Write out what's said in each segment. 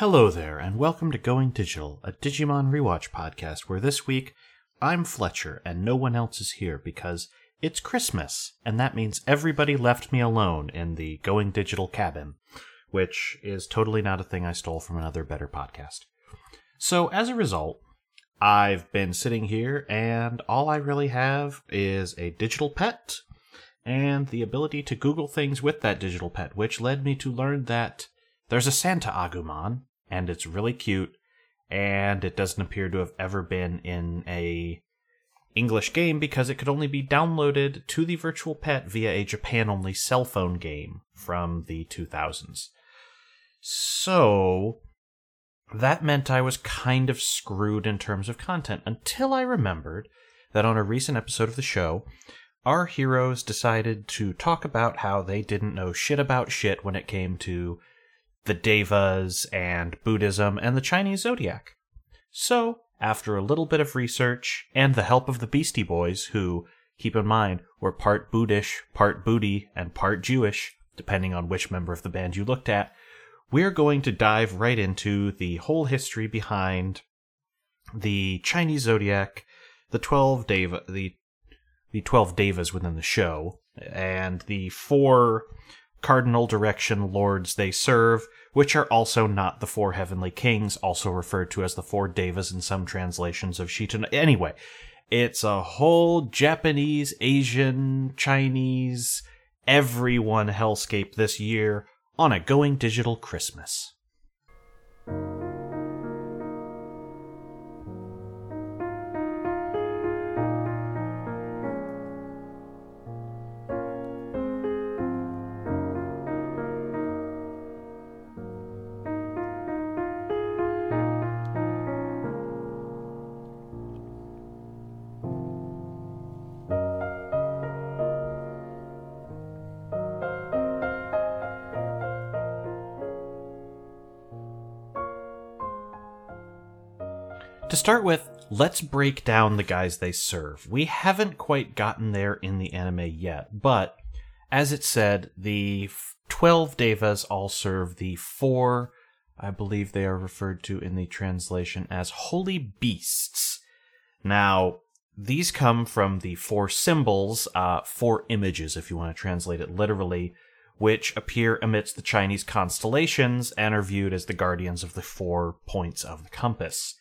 Hello there, and welcome to Going Digital, a Digimon rewatch podcast where this week I'm Fletcher and no one else is here because it's Christmas, and that means everybody left me alone in the Going Digital cabin, which is totally not a thing I stole from another better podcast. So, as a result, I've been sitting here, and all I really have is a digital pet and the ability to Google things with that digital pet, which led me to learn that there's a Santa Agumon, and it's really cute, and it doesn't appear to have ever been in a English game because it could only be downloaded to the virtual pet via a Japan only cell phone game from the 2000s. So that meant I was kind of screwed in terms of content until I remembered that on a recent episode of the show, our heroes decided to talk about how they didn't know shit about shit when it came to the Devas and Buddhism and the Chinese zodiac. So, after a little bit of research and the help of the Beastie Boys, who, keep in mind, were part Buddhist, part Booty, and part Jewish, depending on which member of the band you looked at, we're going to dive right into the whole history behind the Chinese zodiac, the 12 Deva, the the 12 devas within the show, and the four cardinal direction lords they serve, which are also not the four heavenly kings, also referred to as the four devas in some translations of Shito. Anyway, it's a whole Japanese, Asian, Chinese, everyone hellscape this year on a going digital Christmas. To start with, let's break down the guys they serve. We haven't quite gotten there in the anime yet, but as it said, the 12 devas all serve the four, I believe they are referred to in the translation as holy beasts. Now, these come from the four symbols, uh, four images, if you want to translate it literally, which appear amidst the Chinese constellations and are viewed as the guardians of the four points of the compass.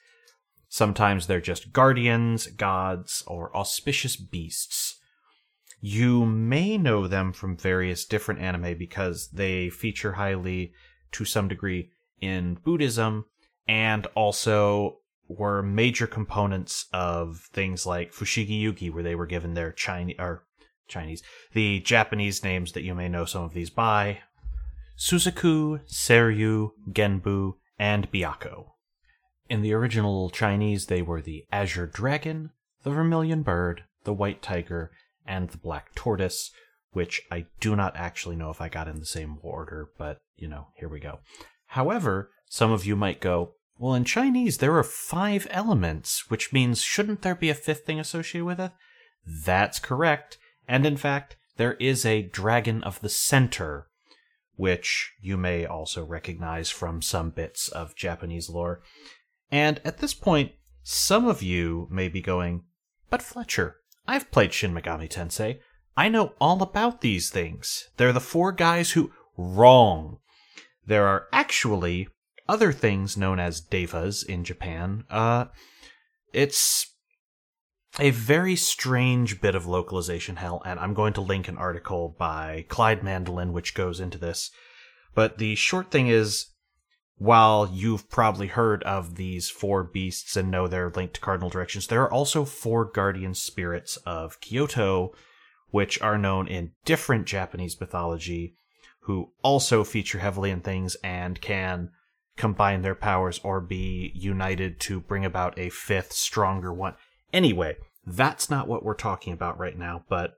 Sometimes they're just guardians, gods, or auspicious beasts. You may know them from various different anime because they feature highly, to some degree, in Buddhism and also were major components of things like Fushigi Yugi, where they were given their Chinese or Chinese, the Japanese names that you may know some of these by Suzaku, Seiryu, Genbu, and Byakko. In the original Chinese, they were the Azure Dragon, the Vermilion Bird, the White Tiger, and the Black Tortoise, which I do not actually know if I got in the same order, but, you know, here we go. However, some of you might go, well, in Chinese, there are five elements, which means shouldn't there be a fifth thing associated with it? That's correct. And in fact, there is a Dragon of the Center, which you may also recognize from some bits of Japanese lore. And at this point, some of you may be going, But Fletcher, I've played Shin Megami Tensei. I know all about these things. They're the four guys who. Wrong. There are actually other things known as devas in Japan. Uh, it's a very strange bit of localization hell, and I'm going to link an article by Clyde Mandelin which goes into this. But the short thing is while you've probably heard of these four beasts and know they're linked to cardinal directions, there are also four guardian spirits of Kyoto, which are known in different Japanese mythology, who also feature heavily in things and can combine their powers or be united to bring about a fifth, stronger one. Anyway, that's not what we're talking about right now, but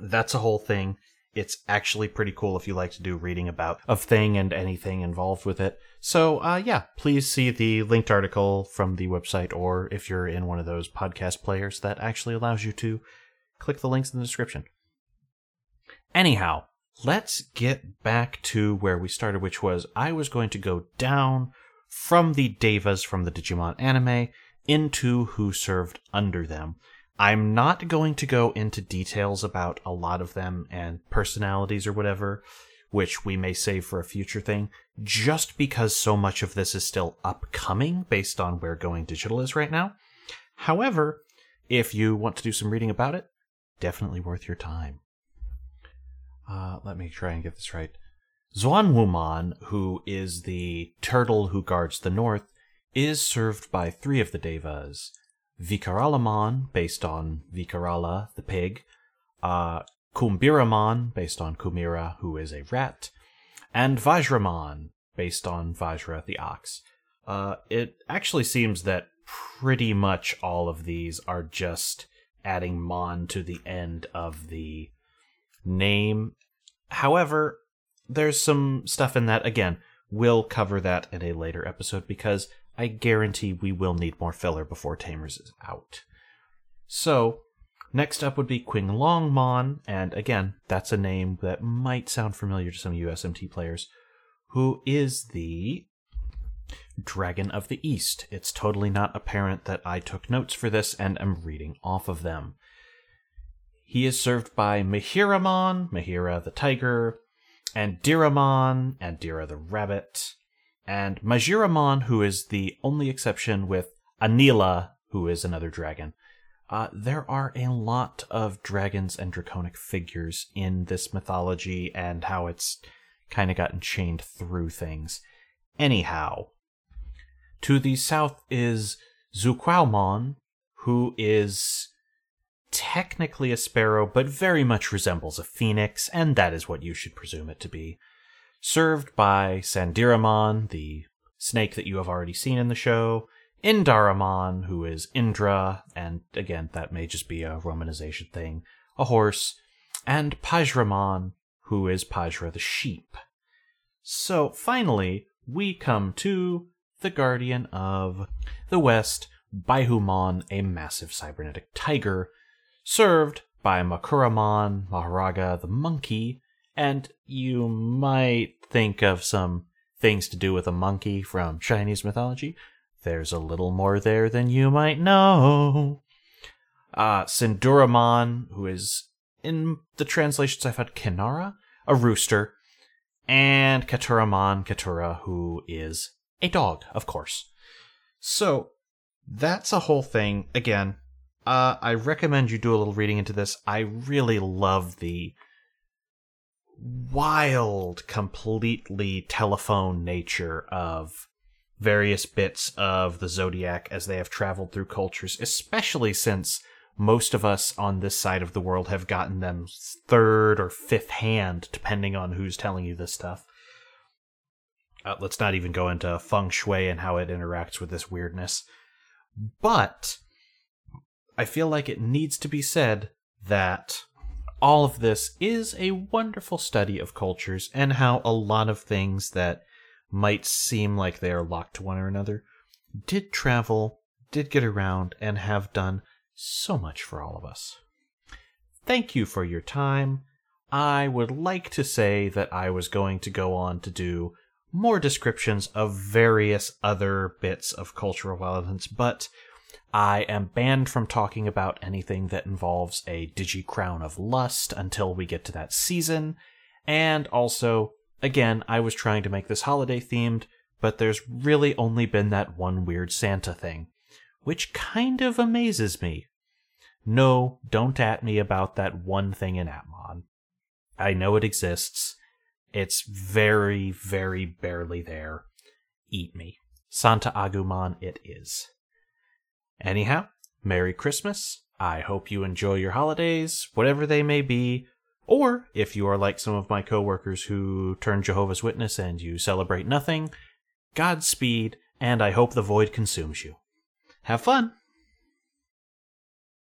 that's a whole thing. It's actually pretty cool if you like to do reading about a thing and anything involved with it. So, uh, yeah, please see the linked article from the website, or if you're in one of those podcast players that actually allows you to click the links in the description. Anyhow, let's get back to where we started, which was I was going to go down from the Devas from the Digimon anime into who served under them. I'm not going to go into details about a lot of them and personalities or whatever, which we may save for a future thing, just because so much of this is still upcoming based on where Going Digital is right now. However, if you want to do some reading about it, definitely worth your time. Uh, let me try and get this right. Xuanwumon, who is the turtle who guards the north, is served by three of the devas. Vikaralamon, based on Vikarala, the pig, uh, Kumbhiramon, based on Kumira, who is a rat, and Vajramon, based on Vajra, the ox. Uh, it actually seems that pretty much all of these are just adding mon to the end of the name. However, there's some stuff in that, again, we'll cover that in a later episode because I guarantee we will need more filler before Tamers is out. So, next up would be Qinglongmon, and again, that's a name that might sound familiar to some USMT players, who is the Dragon of the East. It's totally not apparent that I took notes for this and am reading off of them. He is served by Mihiramon, Mihira the tiger, and Diramon, and Dira the rabbit, and Majiramon, who is the only exception with Anila, who is another dragon. Uh, there are a lot of dragons and draconic figures in this mythology and how it's kind of gotten chained through things. Anyhow, to the south is Zhuqiaomon, who is technically a sparrow, but very much resembles a phoenix, and that is what you should presume it to be served by Sandiramon, the snake that you have already seen in the show, Indaramon, who is Indra, and again, that may just be a romanization thing, a horse, and Pajiramon, who is Pajra the sheep. So finally, we come to the Guardian of the West, Baihumon, a massive cybernetic tiger, served by Makuramon, Maharaga the monkey, and you might think of some things to do with a monkey from Chinese mythology. There's a little more there than you might know. Uh, Sinduramon, who is in the translations I've had Kinara, a rooster, and Caturamon Katura, who is a dog, of course. So that's a whole thing. Again, uh, I recommend you do a little reading into this. I really love the wild, completely telephone nature of various bits of the zodiac as they have traveled through cultures, especially since most of us on this side of the world have gotten them third or fifth hand, depending on who's telling you this stuff. Uh, let's not even go into feng shui and how it interacts with this weirdness. But I feel like it needs to be said that all of this is a wonderful study of cultures and how a lot of things that might seem like they are locked to one or another did travel, did get around, and have done so much for all of us. Thank you for your time. I would like to say that I was going to go on to do more descriptions of various other bits of cultural relevance, but I am banned from talking about anything that involves a Digi Crown of Lust until we get to that season. And also, again, I was trying to make this holiday themed, but there's really only been that one weird Santa thing, which kind of amazes me. No, don't at me about that one thing in Atmon. I know it exists. It's very, very barely there. Eat me. Santa Agumon it is. Anyhow, Merry Christmas. I hope you enjoy your holidays, whatever they may be. Or if you are like some of my coworkers who turn Jehovah's Witness and you celebrate nothing, Godspeed, and I hope the void consumes you. Have fun!